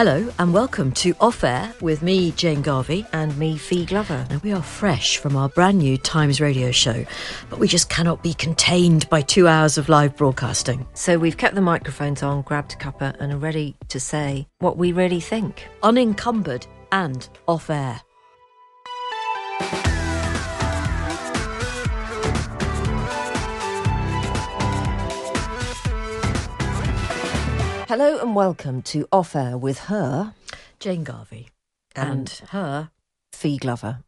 Hello and welcome to Off Air with me, Jane Garvey. and me, Fi Glover. We are fresh from our brand new Times radio show, but we just cannot be contained by two hours of live broadcasting. So we've kept the microphones on, grabbed a cuppa, and are ready to say what we really think. Unencumbered and off air. Hello and welcome to Off Air with her, Jane Garvey. And- And, her. Fi Glover.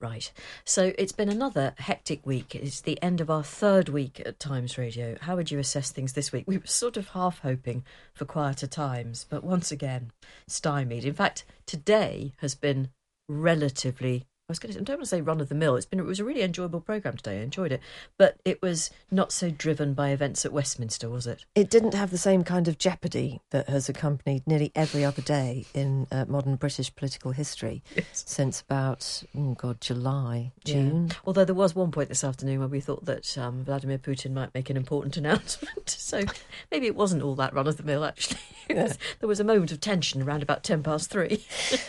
Right. So it's been another hectic week. It's the end of our third week at Times Radio. How would you assess things this week? We were sort of half hoping for quieter times, but once again, stymied. In fact, today has been relatively. I was going to. I don't want to say run of the mill. It's been. It was a really enjoyable program today. I enjoyed it, but it was not so driven by events at Westminster, was it? It didn't have the same kind of jeopardy that has accompanied nearly every other day in uh, modern British political history since about, oh God, July, June. Yeah. Although there was one point this afternoon where we thought that um, Vladimir Putin might make an important announcement. so maybe it wasn't all that run of the mill, actually. Was- there was a moment of tension around about 10 past three.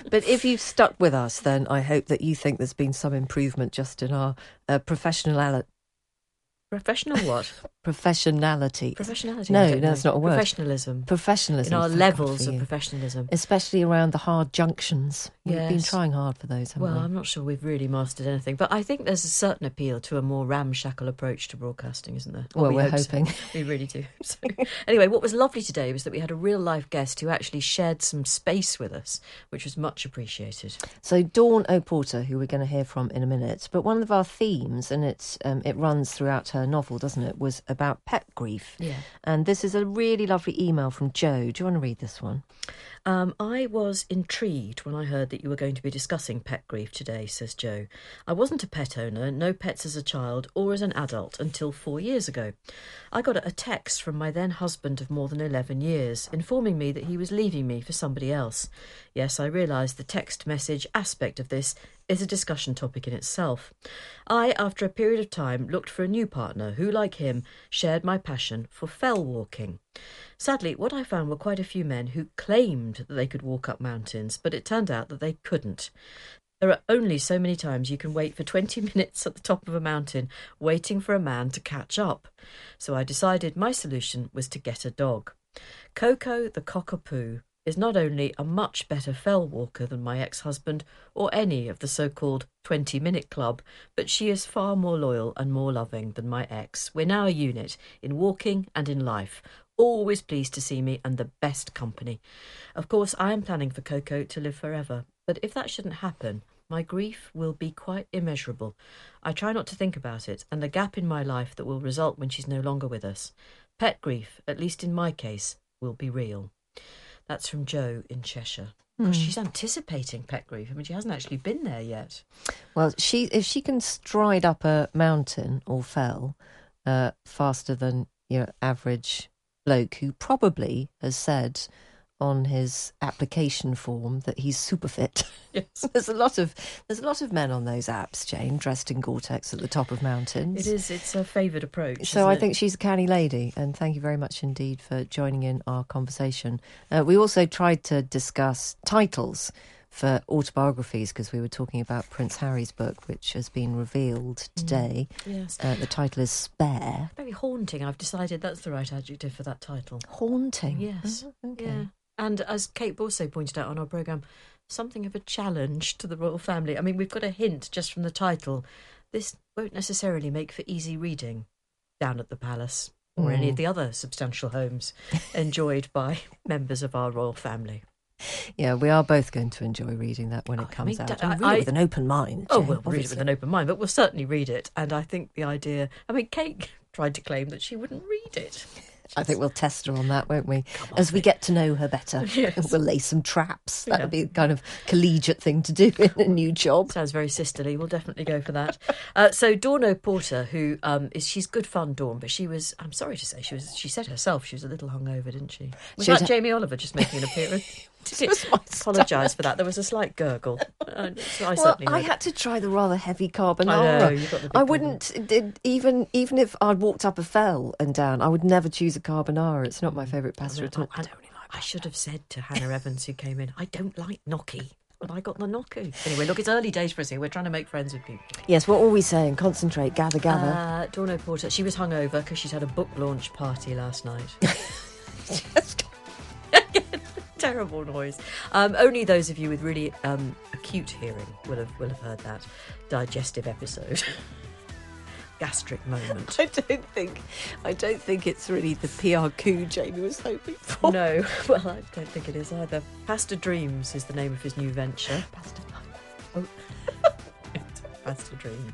But if you've stuck with us, then I hope that you think there's been some improvement just in our uh, professional Professional what? Professionality. Professionality? No, no, that's not a word. Professionalism. Professionalism. In our levels of professionalism. especially around the hard junctions. We've been trying hard for those, haven't Well, we? I'm not sure we've really mastered anything, but I think there's a certain appeal to a more ramshackle approach to broadcasting, isn't there? Or Well, we we're hope so. hoping. We really do. So, anyway, what was lovely today was that we had a real life guest who actually shared some space with us, which was much appreciated. So Dawn O'Porter, who we're going to hear from in a minute, but one of our themes, and it's um, it runs throughout her novel, doesn't it, was about pet grief. Yeah. And this is a really lovely email from Joe. Do you want to read this one? Um, I was intrigued when I heard that you were going to be discussing pet grief today, says Joe. I wasn't a pet owner, no pets as a child or as an adult until four years ago. I got a text from my then husband of more than 11 years informing me that he was leaving me for somebody else. Yes, I realised the text message aspect of this is a discussion topic in itself. I, after a period of time, looked for a new partner who, like him, shared my passion for fell walking. Sadly, what I found were quite a few men who claimed that they could walk up mountains, but it turned out that they couldn't. There are only so many times you can wait for 20 minutes at the top of a mountain waiting for a man to catch up. So I decided my solution was to get a dog. Coco the cockapoo is not only a much better fell walker than my ex husband or any of the so called 20 minute club, but she is far more loyal and more loving than my ex. We're now a unit in walking and in life. Always pleased to see me and the best company. Of course, I am planning for Coco to live forever, but if that shouldn't happen, my grief will be quite immeasurable. I try not to think about it and the gap in my life that will result when she's no longer with us. Pet grief, at least in my case, will be real. That's from Joe in Cheshire. Gosh, she's anticipating pet grief. I mean, she hasn't actually been there yet. Well, she if she can stride up a mountain or fell uh, faster than your average bloke, who probably has said on his application form that he's super fit. Yes. there's a lot of there's a lot of men on those apps, Jane, dressed in Gore-Tex at the top of mountains. It is. It's a favoured approach. So I it? think she's a canny lady, and thank you very much indeed for joining in our conversation. Uh, we also tried to discuss titles for autobiographies because we were talking about Prince Harry's book, which has been revealed today. Yes. Uh, the title is Spare. Very haunting. I've decided that's the right adjective for that title. Haunting. Yes. Oh, okay. Yeah. And as Kate also pointed out on our programme, something of a challenge to the royal family. I mean, we've got a hint just from the title. This won't necessarily make for easy reading down at the palace or any of mm. the other substantial homes enjoyed by members of our royal family. Yeah, we are both going to enjoy reading that when it comes mean, out. I- read it with an open mind. Oh, Jane, we'll read it with an open mind, but we'll certainly read it. And I think the idea, I mean, Kate tried to claim that she wouldn't read it. I think we'll test her on that, won't we? As we get to know her better, Yes. we'll lay some traps. That Yeah. would be a kind of collegiate thing to do in a new job. Sounds very sisterly. We'll definitely go for that. Uh, so Dawn O'Porter, who um, is she's good fun, Dawn, but she was I'm sorry to say she was she said herself she was a little hungover, didn't she? Was She that Jamie Oliver just making an appearance? Apologise for that. There was a slight gurgle. Uh, I Well, I had to try the rather heavy I carbonara. know, you've got the big I wouldn't even even if I'd walked up a fell and down. I would never choose a carbonara. It's not my favourite pasta at all. I, I should have said to Hannah Evans, who came in, I don't like gnocchi. But I got the gnocchi. Anyway, look, it's early days for us here. We're trying to make friends with people. Yes, what are we saying? Concentrate, gather, gather. Uh, Dawn O'Porter, she was hungover because she's had a book launch party last night. Terrible noise. Um, only those of you with really um, acute hearing will have will have heard that digestive episode. Gastric moment. I don't think I don't think it's really the PR coup Jamie was hoping for. No, well, I don't think it is either. Pasta Dreams is the name of his new venture. Pasta. Oh. Pasta Dreams.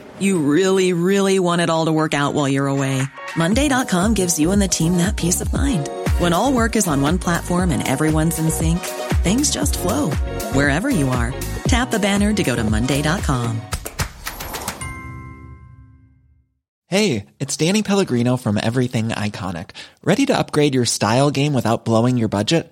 You really, really want it all to work out while you're away. Monday.com gives you and the team that peace of mind. When all work is on one platform and everyone's in sync, things just flow wherever you are. Tap the banner to go to Monday.com. Hey, it's Danny Pellegrino from Everything Iconic. Ready to upgrade your style game without blowing your budget?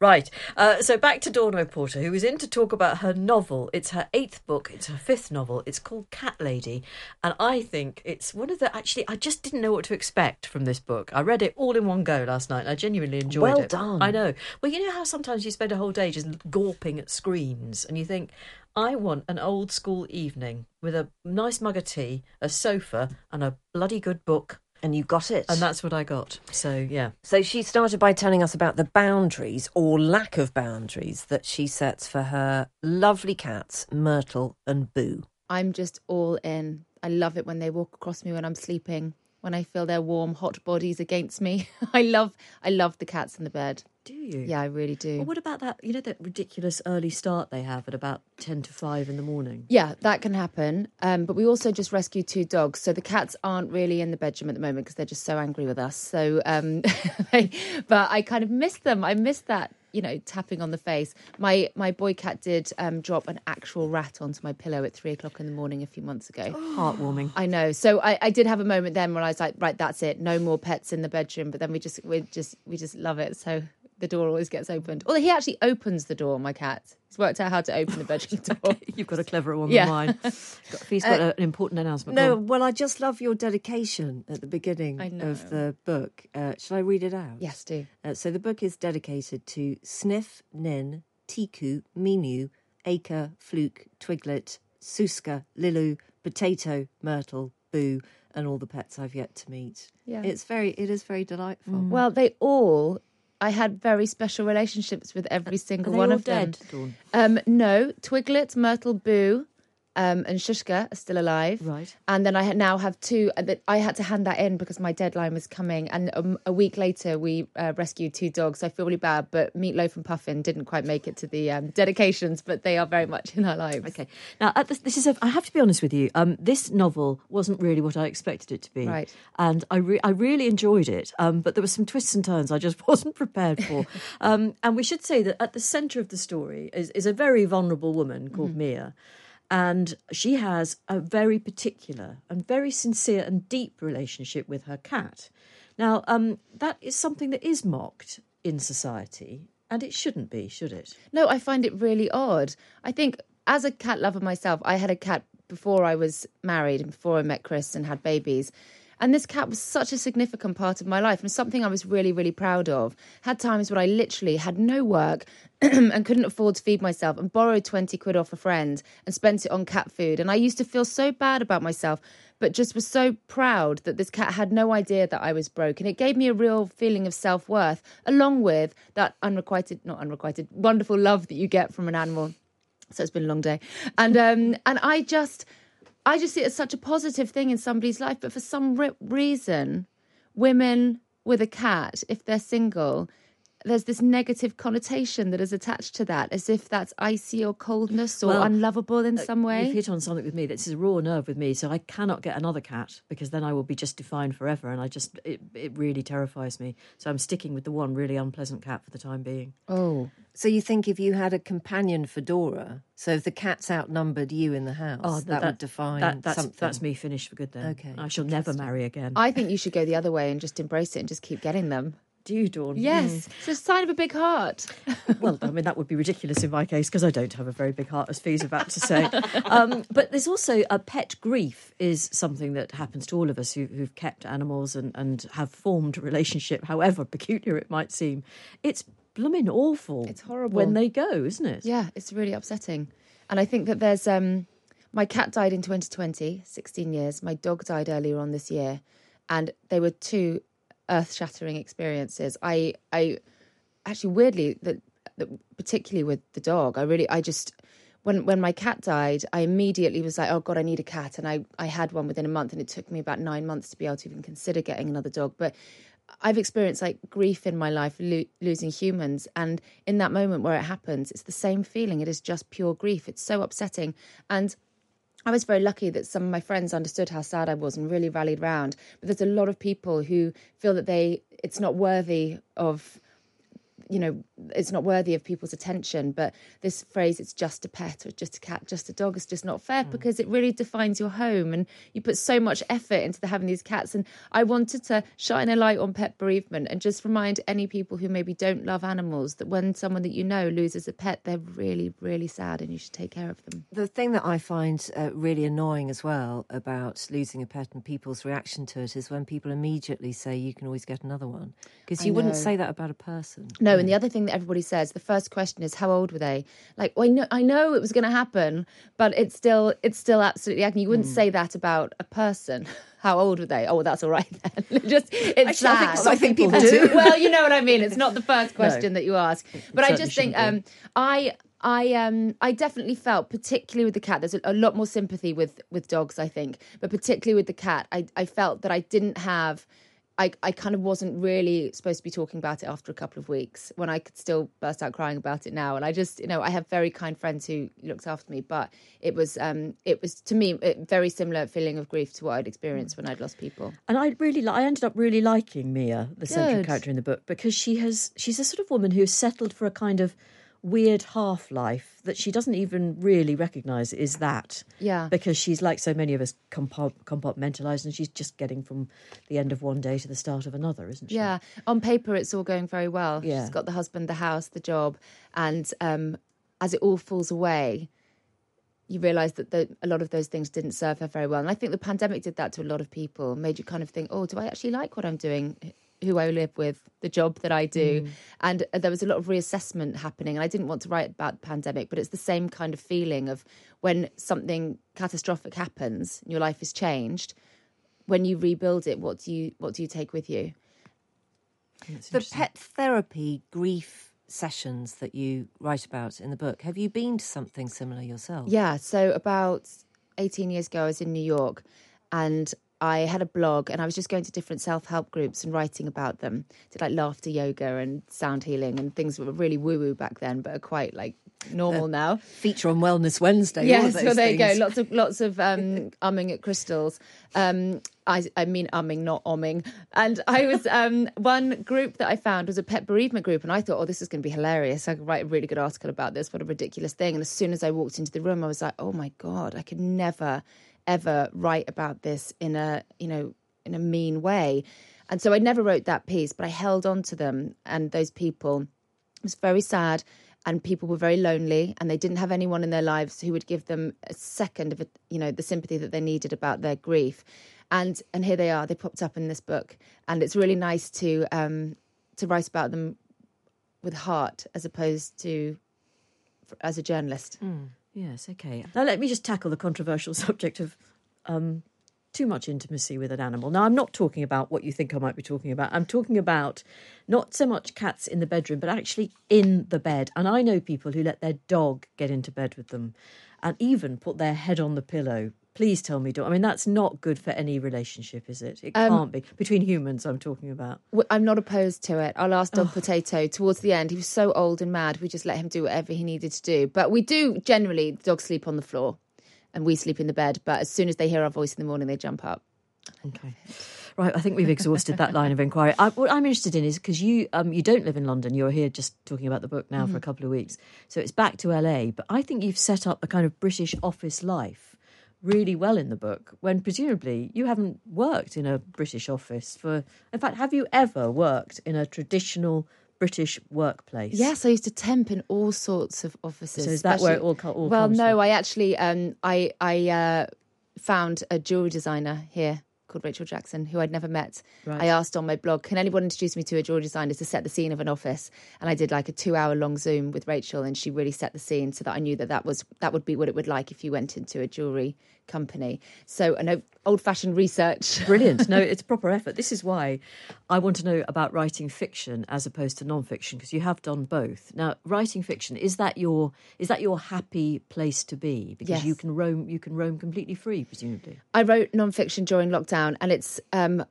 Right. Uh, so back to Dawn O'Porter, who is in to talk about her novel. It's her eighth book. It's her fifth novel. It's called Cat Lady, and I think it's one of the. Actually, I just didn't know what to expect from this book. I read it all in one go last night. and I genuinely enjoyed Well it. done. I know. Well, you know how sometimes you spend a whole day just gawping at screens, and you think. I want an old school evening with a nice mug of tea, a sofa, and a bloody good book. And you got it. And that's what I got. So, yeah. So she started by telling us about the boundaries or lack of boundaries that she sets for her lovely cats, Myrtle and Boo. I'm just all in. I love it when they walk across me when I'm sleeping, when I feel their warm, hot bodies against me. I love I love the cats in the bed. Do you? Yeah, I really do. Well, what about that? You know that ridiculous early start they have at about ten to five in the morning. Yeah, that can happen. Um, but we also just rescued two dogs. So the cats aren't really in the bedroom at the moment because they're just so angry with us. So, um, but I kind of miss them. I miss that, you know, tapping on the face. My my boy cat did um, drop an actual rat onto my pillow at three o'clock in the morning a few months ago. Heartwarming. I know. So I, I did have a moment then where I was like, right, that's it. No more pets in the bedroom. But then we just we just we just love it. So the door always gets opened. Although he actually opens the door, my cat. He's worked out how to open the bedroom door. You've got a cleverer one Yeah. than mine. He's got a- an important announcement. No, well, I just love your dedication at the beginning of the book. Uh, shall I read it out? yes, do. Uh, so the book is dedicated to Sniff, Nin, Tiku, Minu, Acre, Fluke, Twiglet, Suska, Lilu, Potato, Myrtle, Boo, and all the pets I've yet to meet. Yeah. It's very, it is very delightful. Well, they all. I had very special relationships with every Are single they one all of them. dead, Dawn? Um, no, Twiglet, Myrtle, Boo, um, and Shushka are still alive. Right. And then I ha- now have two. uh, That I had to hand that in because my deadline was coming. And um, a week later, we uh, rescued two dogs. So I feel really bad. But Meatloaf and Puffin didn't quite make it to the um, dedications, but they are very much in our lives. Okay. Now, at this, this is. A, I have to be honest with you. Um, this novel wasn't really what I expected it to be, Right. And I, re- I really enjoyed it. Um, but there were some twists and turns I just wasn't prepared for. um, and we should say that at the centre of the story is, is a very vulnerable woman called Mia, and she has a very particular and very sincere and deep relationship with her cat. Now, um, that is something that is mocked in society. And it shouldn't be, should it? No, I find it really odd. I think as a cat lover myself, I had a cat before I was married and before I met Chris and had babies. And this cat was such a significant part of my life and something I was really, really proud of. Had times when I literally had no work and couldn't afford to feed myself and borrowed 20 quid off a friend and spent it on cat food. And I used to feel so bad about myself, but just was so proud that this cat had no idea that I was broke. And it gave me a real feeling of self worth, along with that unrequited, not unrequited, wonderful love that you get from an animal. So it's been a long day. And um, and I just I just see it as such a positive thing in somebody's life. But for some re- reason, women with a cat, if they're single, there's this negative connotation that is attached to that, as if that's icy or coldness or Well, unlovable in uh, some way. You've hit on something with me. This is a raw nerve with me. So I cannot get another cat because then I will be just defined forever. And I just, it, it really terrifies me. So I'm sticking with the one really unpleasant cat for the time being. oh, So you think if you had a companion for Dora, so if the cat's outnumbered you in the house, Oh, that, would define that- that's, something. That's me finished for good then. Okay, I shall never marry again. I think you should go the other way and just embrace it and just keep getting them. Do you, Dawn? Yes, it's a sign of a big heart. Mm. Well, I mean, that would be ridiculous in my case because I don't have a very big heart, as Fi's about to say. Um, but there's also a pet grief is something that happens to all of us who, who've kept animals and, and have formed a relationship, however peculiar it might seem. It's blooming awful. It's horrible. when they go, isn't it? Yeah, it's really upsetting. And I think that there's um my cat died in 2020, 16 years. My dog died earlier on this year, and they were two earth-shattering experiences. I I actually weirdly that particularly with the dog, I really I just when when my cat died, I immediately was like, oh god, I need a cat, and I I had one within a month, and it took me about nine months to be able to even consider getting another dog, but. I've experienced like grief in my life, lo- losing humans. And in that moment where it happens, it's the same feeling. It is just pure grief. It's so upsetting. And I was very lucky that some of my friends understood how sad I was and really rallied round. But there's a lot of people who feel that they it's not worthy of you know it's not worthy of people's attention but this phrase it's just a pet or just a cat just a dog is just not fair because it really defines your home and you put so much effort into the, having these cats. And i wanted to shine a light on pet bereavement and just remind any people who maybe don't love animals that when someone that you know loses a pet they're really really sad and you should take care of them. The thing that I find uh, really annoying as well about losing a pet and people's reaction to it is when people immediately say you can always get another one. Because you wouldn't say that about a person. No, and the other thing that everybody says, the first question is how old were they? Like, well, I know, I know it was going to happen, but it's still, it's still absolutely agony. You wouldn't Hmm. say that about a person. How old were they? Oh, well, that's all right then. Just, it's Actually, I sad. think some people do. well, you know what I mean. It's not the first question that you ask, but I just think, um, I. I um I definitely felt particularly with the cat there's a, a lot more sympathy with with dogs I think but particularly with the cat I I felt that I didn't have I, I kind of wasn't really supposed to be talking about it after a couple of weeks when I could still burst out crying about it now. And I just, you know, I have very kind friends who looked after me, but it was, um, it was to me a very similar feeling of grief to what I'd experienced when I'd lost people. And I really, I ended up really liking Mia, the central character in the book, because she has, she's a sort of woman who's settled for a kind of weird half life that she doesn't even really recognise is that. Yeah. Because she's like so many of us compartmentalised and she's just getting from the end of one day to the start of another, isn't she? Yeah, on paper it's all going very well. Yeah. She's got the husband, the house, the job, and um, as it all falls away, you realise that the, a lot of those things didn't serve her very well. And I think the pandemic did that to a lot of people, made you kind of think, oh, do I actually like what I'm doing? Who I live with, the job that I do. And uh, there was a lot of reassessment happening. And I didn't want to write about the pandemic, but it's the same kind of feeling of when something catastrophic happens and your life is changed. When you rebuild it, what do you what do you take with you? The pet therapy grief sessions that you write about in the book. Have you been to something similar yourself? Yeah. So about 18 years ago, I was in New York and I had a blog and I was just going to different self help groups and writing about them. Did like laughter yoga and sound healing and things that were really woo woo back then, but are quite like normal now. Feature on Wellness Wednesday. Yes, well there you go. Lots of lots of um, umming at crystals. Um, I, I mean umming, not omming. And I was um, one group that I found was a pet bereavement group, and I thought, oh, this is going to be hilarious. I could write a really good article about this. What a ridiculous thing! And as soon as I walked into the room, I was like, oh my god, I could never ever write about this in a you know in a mean way. And so I never wrote that piece, but I held on to them. And those people. It was very sad. And people were very lonely. And they didn't have anyone in their lives who would give them a second of it, you know the sympathy that they needed about their grief. And and here they are. They popped up in this book. And it's really nice to um to write about them with heart as opposed to as a journalist Yes, okay. Now let me just tackle the controversial subject of um, too much intimacy with an animal. Now, I'm not talking about what you think I might be talking about. I'm talking about not so much cats in the bedroom, but actually in the bed. And I know people who let their dog get into bed with them and even put their head on the pillow. Please tell me, don't. I mean, that's not good for any relationship, is it? It can't be. Between humans, I'm talking about. I'm not opposed to it. I'll ask Dog Potato towards the end. He was so old and mad. We just let him do whatever he needed to do. But we do generally, dogs sleep on the floor and we sleep in the bed. But as soon as they hear our voice in the morning, they jump up. Okay. Right, I think we've exhausted that line of inquiry. I, what I'm interested in is because you um, you don't live in London. You're here just talking about the book now for a couple of weeks, so it's back to LA. But I think you've set up a kind of British office life really well in the book. When presumably you haven't worked in a British office for. In fact, have you ever worked in a traditional British workplace? Yes, I used to temp in all sorts of offices. So is that where it all all well, no, from? I actually um, I I uh, found a jewelry designer here called Rachel Jackson, who I'd never met. Right. I asked on my blog, can anyone introduce me to a jewelry designer to set the scene of an office? And I did like a two-hour long Zoom with Rachel, and she really set the scene so that I knew that that was that would be what it would like if you went into a jewelry company. So an old-fashioned research. Brilliant. No, it's a proper effort. This is why I want to know about writing fiction as opposed to non-fiction because you have done both. Now, writing fiction is that your is that your happy place to be because you can roam you can roam completely free presumably. I wrote nonfiction during lockdown, and it's um,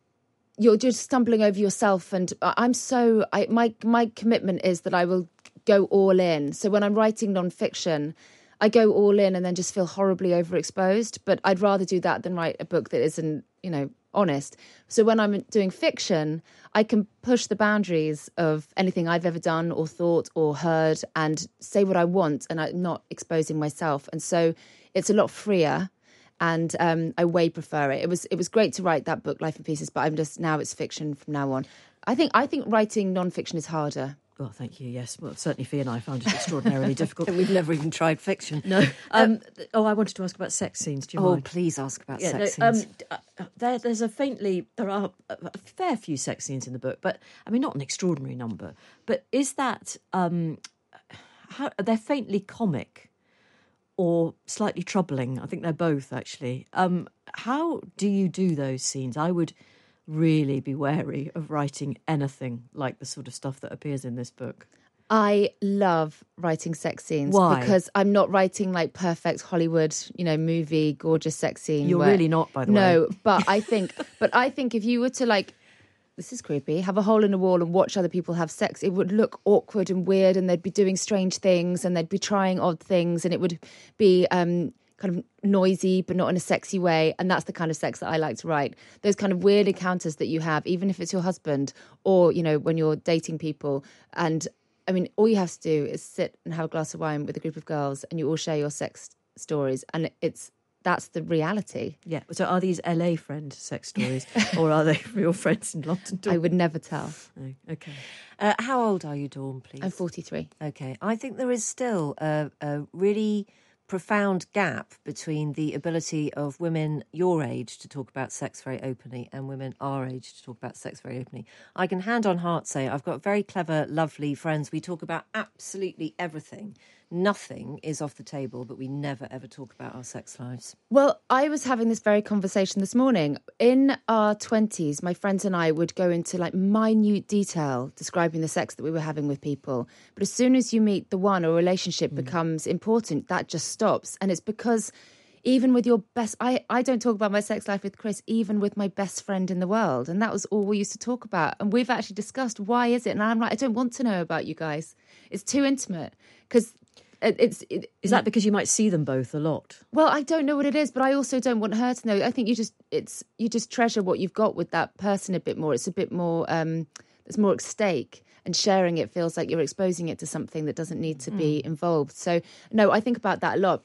you're just stumbling over yourself. And I'm so I, my my commitment is that I will go all in. So when I'm writing nonfiction, I go all in and then just feel horribly overexposed. But I'd rather do that than write a book that isn't you know honest. So when I'm doing fiction, I can push the boundaries of anything I've ever done or thought or heard and say what I want, and I'm not exposing myself. And so it's a lot freer and um, I way prefer it. It was it was great to write that book, Life in Pieces, but I'm just now it's fiction from now on. I think I think writing non-fiction is harder. Well, thank you. Yes, well, certainly Fi and I found it extraordinarily difficult. We've never even tried fiction. No. Um, oh, I wanted to ask about sex scenes. Do you mind? Oh, mind? please ask about Yeah, sex no, scenes. um, uh, there, there's a faintly there are a a fair few sex scenes in the book, but I mean not an extraordinary number. But is that um, how they're faintly comic or slightly troubling? I think they're both actually. Um, how do you do those scenes? I would really be wary of writing anything like the sort of stuff that appears in this book. I love writing sex scenes Why? because I'm not writing like perfect Hollywood, you know, movie gorgeous sex scene. You're where- really not, by the no, way. No, but I think, but I think if you were to like, this is creepy, have a hole in a wall and watch other people have sex, it would look awkward and weird, and they'd be doing strange things, and they'd be trying odd things, and it would be um, kind of noisy, but not in a sexy way. And that's the kind of sex that I like to write. Those kind of weird encounters that you have, even if it's your husband or you know when you're dating people, and I mean, all you have to do is sit and have a glass of wine with a group of girls, and you all share your sex stories, and it's that's the reality. Yeah. So are these LA friend sex stories, or are they real friends in London? I would never tell. Okay. Uh, how old are you, Dawn, please? I'm 43. Okay. I think there is still a, a really profound gap between the ability of women your age to talk about sex very openly and women our age to talk about sex very openly. I can hand on heart say I've got very clever, lovely friends. We talk about absolutely everything. Nothing is off the table, but we never ever talk about our sex lives. Well, I was having this very conversation this morning. In our 20s, my friends and I would go into like minute detail describing the sex that we were having with people. But as soon as you meet the one or relationship hmm. becomes important, that just stops. And it's because even with your best I, I don't talk about my sex life with Chris, even with my best friend in the world. And that was all we used to talk about. And we've actually discussed why is it? And I'm like, I don't want to know about you guys. It's too intimate. Because it's it, Is that because you might see them both a lot? well, I don't know what it is, but I also don't want her to know. I think you just it's you just treasure what you've got with that person a bit more. It's a bit more um there's more at stake and sharing it feels like you're exposing it to something that doesn't need to be involved. So no, I think about that a lot.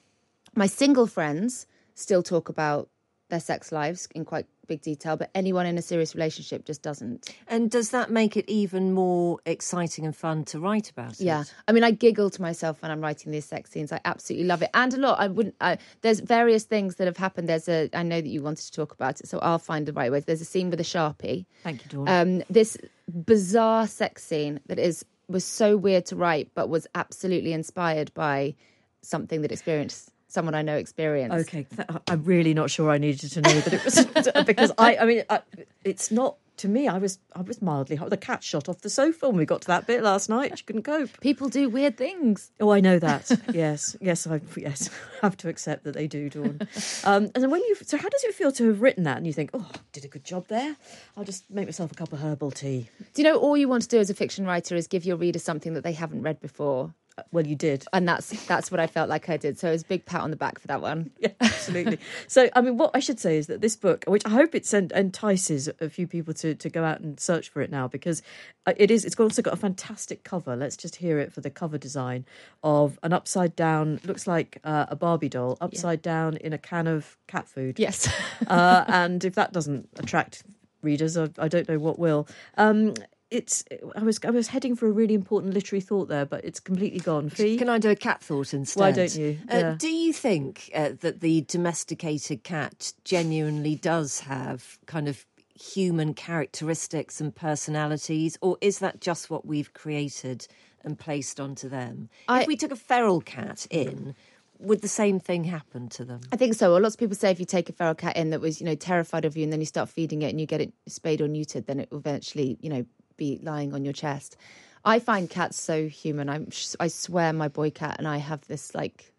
My single friends still talk about their sex lives in quite big detail, but anyone in a serious relationship just doesn't. And does that make it even more exciting and fun to write about it? Yeah, I mean, I giggle to myself when I'm writing these sex scenes. I absolutely love it, and a lot. I wouldn't. I, there's various things that have happened. There's a. I know that you wanted to talk about it, so I'll find the right way. There's a scene with a sharpie. Thank you, Dawn. Um, this bizarre sex scene that is was so weird to write, but was absolutely inspired by something that experienced someone I know experienced. Okay, I'm really not sure I needed to know that it was because I. I mean, I, it's not to me. I was I was mildly hot. The cat shot off the sofa when we got to that bit last night. She couldn't cope. People do weird things. Oh, I know that. yes, yes, I yes I have to accept that they do, Dawn. Um, and then when you so how does it feel to have written that and you think, oh, I did a good job there? I'll just make myself a cup of herbal tea. Do you know all you want to do as a fiction writer is give your reader something that they haven't read before? Uh, Well, you did. And that's that's what I felt like I did. So it was a big pat on the back for that one. Yeah, absolutely. so, I mean, what I should say is that this book, which I hope it sent, entices a few people to, to go out and search for it now, because uh, it is. It's also got a fantastic cover. Let's just hear it for the cover design of an upside down, looks like uh, a Barbie doll, upside down in a can of cat food. Yes. uh, and if that doesn't attract readers, I, I don't know what will. Um, it's. I was. I was heading for a really important literary thought there, but it's completely gone. Fi? Can I do a cat thought instead? Why don't you? Uh, Yeah. Do you think uh, that the domesticated cat genuinely does have kind of human characteristics and personalities, or is that just what we've created and placed onto them? I- if we took a feral cat in, would the same thing happen to them? I think so. Well, lots of people say if you take a feral cat in that was, you know, terrified of you and then you start feeding it and you get it spayed or neutered, then it will eventually, you know, be lying on your chest. I find cats so human. I'm, I swear my boy cat and I have this like,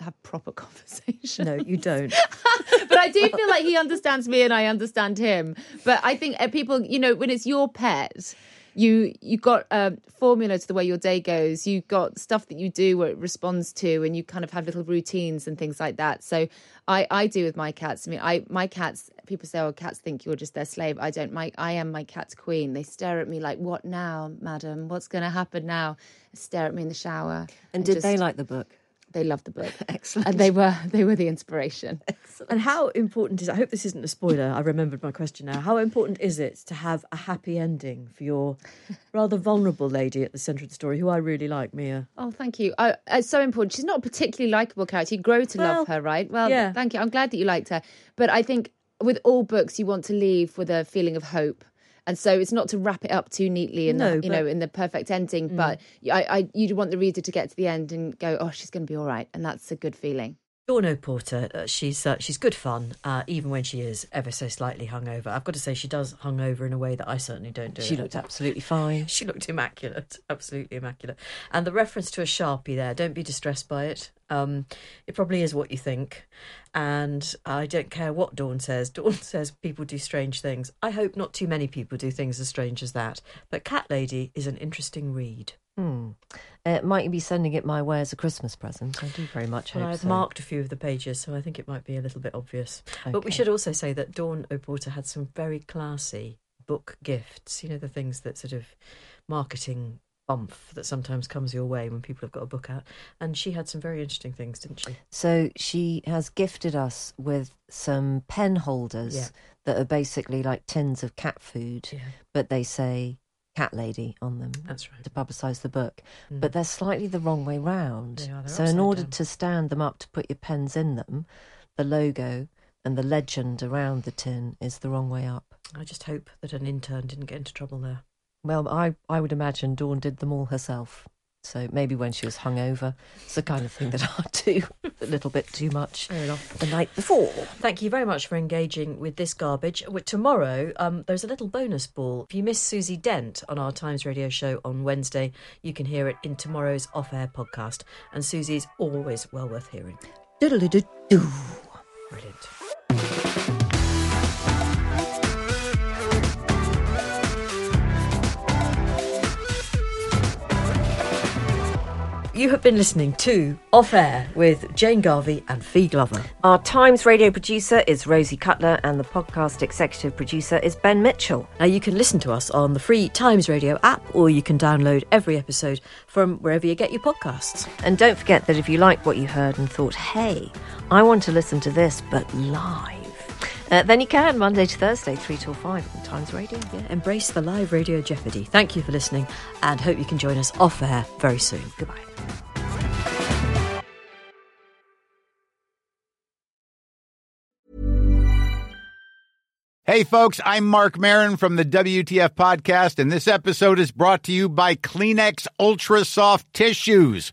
have proper conversation. No, you don't. but I do feel like he understands me and I understand him. But I think uh, people, you know, when it's your pet, you you got a formula to the way your day goes. You got stuff that you do where it responds to, and you kind of have little routines and things like that. So I I do with my cats. I mean, I my cats. People say, "Oh, cats think you're just their slave." I don't. My I am my cat's queen. They stare at me like, "What now, madam? What's going to happen now?" Stare at me in the shower. And did just- they like the book? They love the book. Excellent. And they were they were the inspiration. Excellent. And how important is I hope this isn't a spoiler. I remembered my question now. How important is it to have a happy ending for your rather vulnerable lady at the centre of the story, who I really like, Mia? Oh, thank you. I, it's so important. She's not a particularly likable character. You grow to love her, right? Well, yeah. thank you. I'm glad that you liked her. But I think with all books, you want to leave with a feeling of hope. And so it's not to wrap it up too neatly in No, the, you know, in the perfect ending, mm. but I, I, you want the reader to get to the end and go, oh, she's going to be all right, and that's a good feeling. Dawn Porter, uh, she's uh, she's good fun, uh, even when she is ever so slightly hungover. I've got to say, she does hungover in a way that I certainly don't do. She it. looked absolutely fine. She looked immaculate, absolutely immaculate. And the reference to a sharpie there, don't be distressed by it. Um, it probably is what you think. And I don't care what Dawn says. Dawn says people do strange things. I hope not too many people do things as strange as that. But Cat Lady is an interesting read. Hmm. Uh, might you be sending it my way as a Christmas present? I do very much hope Well, I've so. marked a few of the pages, so I think it might be a little bit obvious. But we should also say that Dawn O'Porter had some very classy book gifts. You know, the things that sort of marketing bump that sometimes comes your way when people have got a book out. And she had some very interesting things, didn't she? So she has gifted us with some pen holders Yeah. that are basically like tins of cat food, Yeah. but they say cat lady on them. That's right. To publicise the book, Mm. but they're slightly the wrong way round. Are, so in order down. to stand them up to put your pens in them, the logo and the legend around the tin is the wrong way up. I just hope that an intern didn't get into trouble there. Well, I, I would imagine Dawn did them all herself. So maybe when she was hungover, it's the kind of thing that I do a little bit too much Fair enough. the night before. Thank you very much for engaging with this garbage. Tomorrow, um, there's a little bonus ball. If you miss Susie Dent on our Times Radio show on Wednesday, you can hear it in tomorrow's off-air podcast. And Susie's always well worth hearing. Brilliant. You have been listening to Off Air with Jane Garvey and Fi Glover. Our Times radio producer is Rosie Cutler, and the podcast executive producer is Ben Mitchell. Now, you can listen to us on the free Times Radio app, or you can download every episode from wherever you get your podcasts. And don't forget that if you liked what you heard and thought, hey, I want to listen to this, but live, uh, then you can Monday to Thursday, 3 till 5 on Times Radio. Yeah, embrace the live radio jeopardy. Thank you for listening, and hope you can join us off air very soon. Goodbye. Hey, folks, I'm Marc Maron from the WTF Podcast, and this episode is brought to you by Kleenex Ultra Soft Tissues,